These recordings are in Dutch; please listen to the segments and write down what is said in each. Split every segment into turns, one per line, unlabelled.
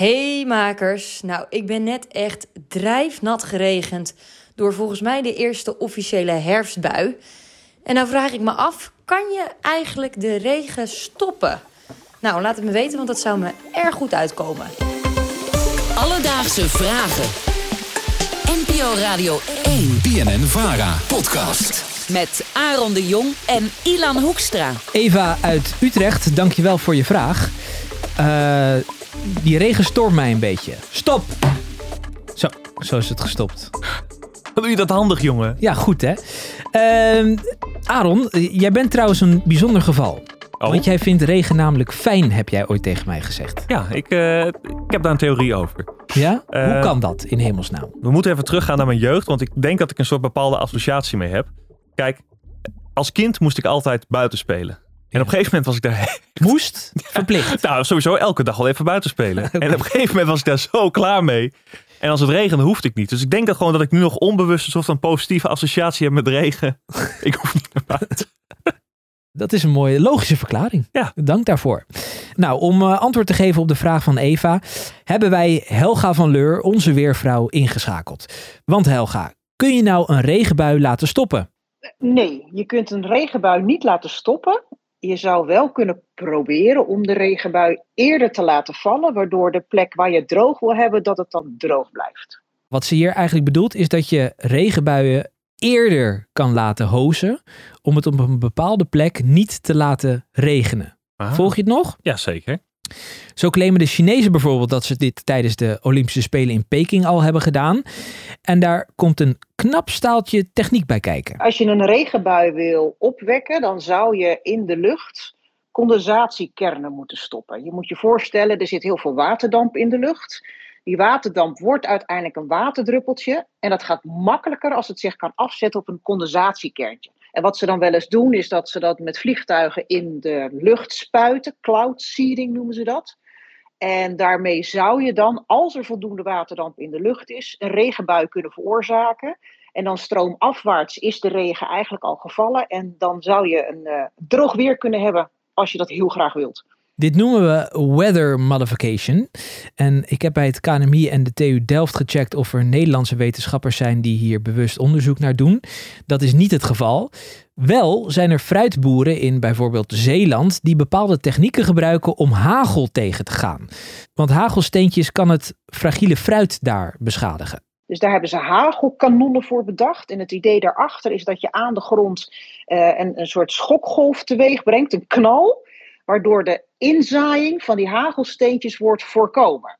Hey makers, nou ik ben net echt drijfnat geregend door volgens mij de eerste officiële herfstbui. En nou vraag ik me af, kan je eigenlijk de regen stoppen? Nou, laat het me weten, want dat zou me erg goed uitkomen.
Alledaagse vragen. NPO Radio 1
BNN Vara podcast.
met Aaron de Jong en Ilan Hoekstra.
Eva uit Utrecht, dankjewel voor je vraag. Eh, die regen stoort mij een beetje. Stop! Zo, zo is het gestopt.
Wat doe je dat handig, jongen?
Ja, goed hè. Ehm, Aaron, eh, jij bent trouwens een bijzonder geval.
Oh.
Want jij vindt regen namelijk fijn, heb jij ooit tegen mij gezegd.
Ja, ik, eh, ik heb daar een theorie over.
Ja? Hoe
Eh,
kan dat in hemelsnaam?
We moeten even teruggaan naar mijn jeugd, want ik denk dat ik een soort bepaalde associatie mee heb. Kijk, als kind moest ik altijd buiten spelen. En op een gegeven moment was ik daar...
Moest? Verplicht.
Nou, sowieso elke dag wel even buiten spelen. En op een gegeven moment was ik daar zo klaar mee. En als het regende, hoefde ik niet. Dus ik denk dat gewoon dat ik nu nog onbewust een soort van positieve associatie heb met regen. ik hoef niet naar buiten.
Dat is een mooie logische verklaring.
Ja.
Dank daarvoor. Nou, om eh, antwoord te geven op de vraag van Eva, hebben wij Helga van Leur, onze weervrouw, ingeschakeld. Want Helga, kun je nou een regenbui laten stoppen?
Nee, je kunt een regenbui niet laten stoppen. Je zou wel kunnen proberen om de regenbui eerder te laten vallen, waardoor de plek waar je het droog wil hebben, dat het dan droog blijft.
Wat ze hier eigenlijk bedoelt is dat je regenbuien eerder kan laten hozen om het op een bepaalde plek niet te laten regenen. Volg je het nog?
Ja, zeker.
Zo claimen de Chinezen bijvoorbeeld dat ze dit tijdens de Olympische Spelen in Peking al hebben gedaan. En daar komt een knap staaltje techniek bij kijken.
Als je een regenbui wil opwekken, dan zou je in de lucht condensatiekernen moeten stoppen. Je moet je voorstellen, er zit heel veel waterdamp in de lucht. Die waterdamp wordt uiteindelijk een waterdruppeltje. En dat gaat makkelijker als het zich kan afzetten op een condensatiekerntje. En wat ze dan wel eens doen, is dat ze dat met vliegtuigen in de lucht spuiten. Cloud seeding noemen ze dat. En daarmee zou je dan, als er voldoende waterdamp in de lucht is, een regenbui kunnen veroorzaken. En dan stroomafwaarts is de regen eigenlijk al gevallen. En dan zou je een eh, droog weer kunnen hebben als je dat heel graag wilt.
Dit noemen we weather modification. En ik heb bij het KNMI en de TU Delft gecheckt of er Nederlandse wetenschappers zijn die hier bewust onderzoek naar doen. Dat is niet het geval. Wel zijn er fruitboeren in bijvoorbeeld Zeeland die bepaalde technieken gebruiken om hagel tegen te gaan. Want hagelsteentjes kan het fragiele fruit daar beschadigen.
Dus daar hebben ze hagelkanonnen voor bedacht. En het idee daarachter is dat je aan de grond eh, een, een soort schokgolf teweeg brengt, een knal, waardoor de inzaaiing van die hagelsteentjes wordt voorkomen.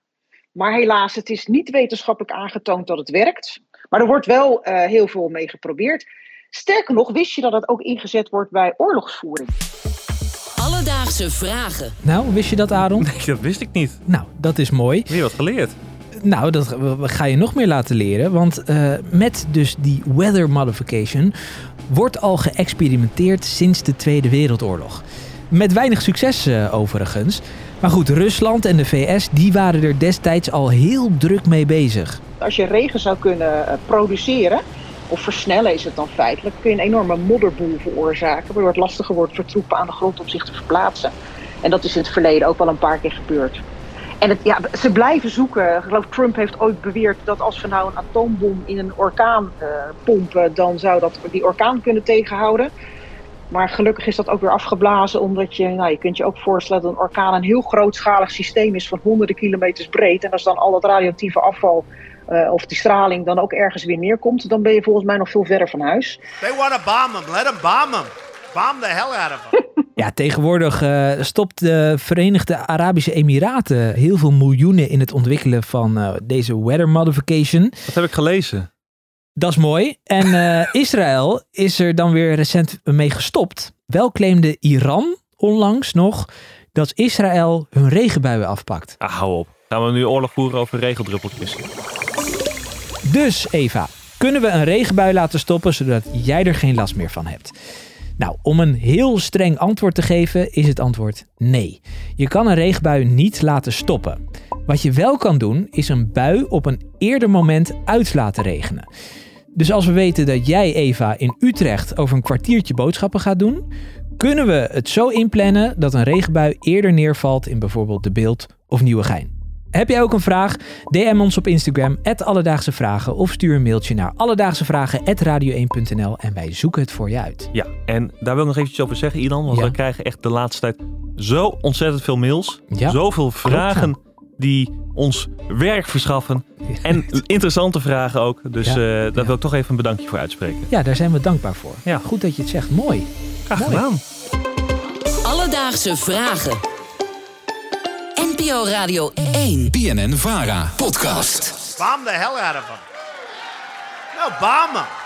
Maar helaas, het is niet wetenschappelijk aangetoond dat het werkt. Maar er wordt wel eh, heel veel mee geprobeerd. Sterker nog, wist je dat het ook ingezet wordt bij oorlogsvoering?
Alledaagse vragen.
Nou, wist je dat Aaron?
Nee, dat wist ik niet.
Nou, dat is mooi.
Weer wat geleerd.
Nou, dat ga je nog meer laten leren. Want eh, met dus die weather modification wordt al geëxperimenteerd sinds de Tweede Wereldoorlog. Met weinig succes eh, overigens. Maar goed, Rusland en de VS die waren er destijds al heel druk mee bezig.
Als je regen zou kunnen eh, produceren, of versnellen is het dan feitelijk, kun je een enorme modderboel veroorzaken, waardoor het lastiger wordt voor troepen aan de grond om zich te verplaatsen. En dat is in het verleden ook wel een paar keer gebeurd. En het, ja, ze blijven zoeken. Ik geloof Trump heeft ooit beweerd dat als we nou een atoombom in een orkaan eh, pompen, dan zou dat die orkaan kunnen tegenhouden. Maar gelukkig is dat ook weer afgeblazen, omdat je, nou, je kunt je ook voorstellen dat een orkaan een heel grootschalig systeem is van honderden kilometers breed. En als dan al dat radioactieve afval eh, of die straling dan ook ergens weer neerkomt, dan ben je volgens mij nog veel verder van huis.
They want to bomb him. Let them bomb him. Bomb the hell out of him.
Ja, tegenwoordig eh, stopt de Verenigde Arabische Emiraten heel veel miljoenen in het ontwikkelen van eh, deze weather modification.
Dat heb ik gelezen.
Dat is mooi. En eh, Israël is er dan weer recent mee gestopt. Wel claimde Iran onlangs nog dat Israël hun regenbuien afpakt.
Ah, hou op. Gaan we nu oorlog voeren over regeldruppeltjes?
Dus Eva, kunnen we een regenbui laten stoppen zodat jij er geen last meer van hebt? Nou, om een heel streng antwoord te geven is het antwoord nee. Je kan een regenbui niet laten stoppen. Wat je wel kan doen is een bui op een eerder moment uit laten regenen. Dus als we weten dat jij Eva in Utrecht over een kwartiertje boodschappen gaat doen, kunnen we het zo inplannen dat een regenbui eerder neervalt in bijvoorbeeld de Beeld of Nieuwegein. Heb jij ook een vraag? DM ons op Instagram, Alledaagse Vragen. Of stuur een mailtje naar alledaagsevragen.radio1.nl en wij zoeken het voor je uit.
Ja, en daar wil ik nog eventjes over zeggen, Ilan. Want
Ja.
we krijgen echt de laatste tijd zo ontzettend veel mails.
Ja.
Zoveel vragen die ons werk verschaffen. En interessante vragen ook. Dus
Ja.
eh, daar
Ja.
wil ik toch even een bedankje voor uitspreken.
Ja, daar zijn we dankbaar voor.
Ja.
Goed dat je het zegt. Mooi.
Graag
Mooi.
gedaan.
Alledaagse vragen. NPO Radio 1.
BNN Vara podcast.
Bomb the hell out of him. No, bomb him.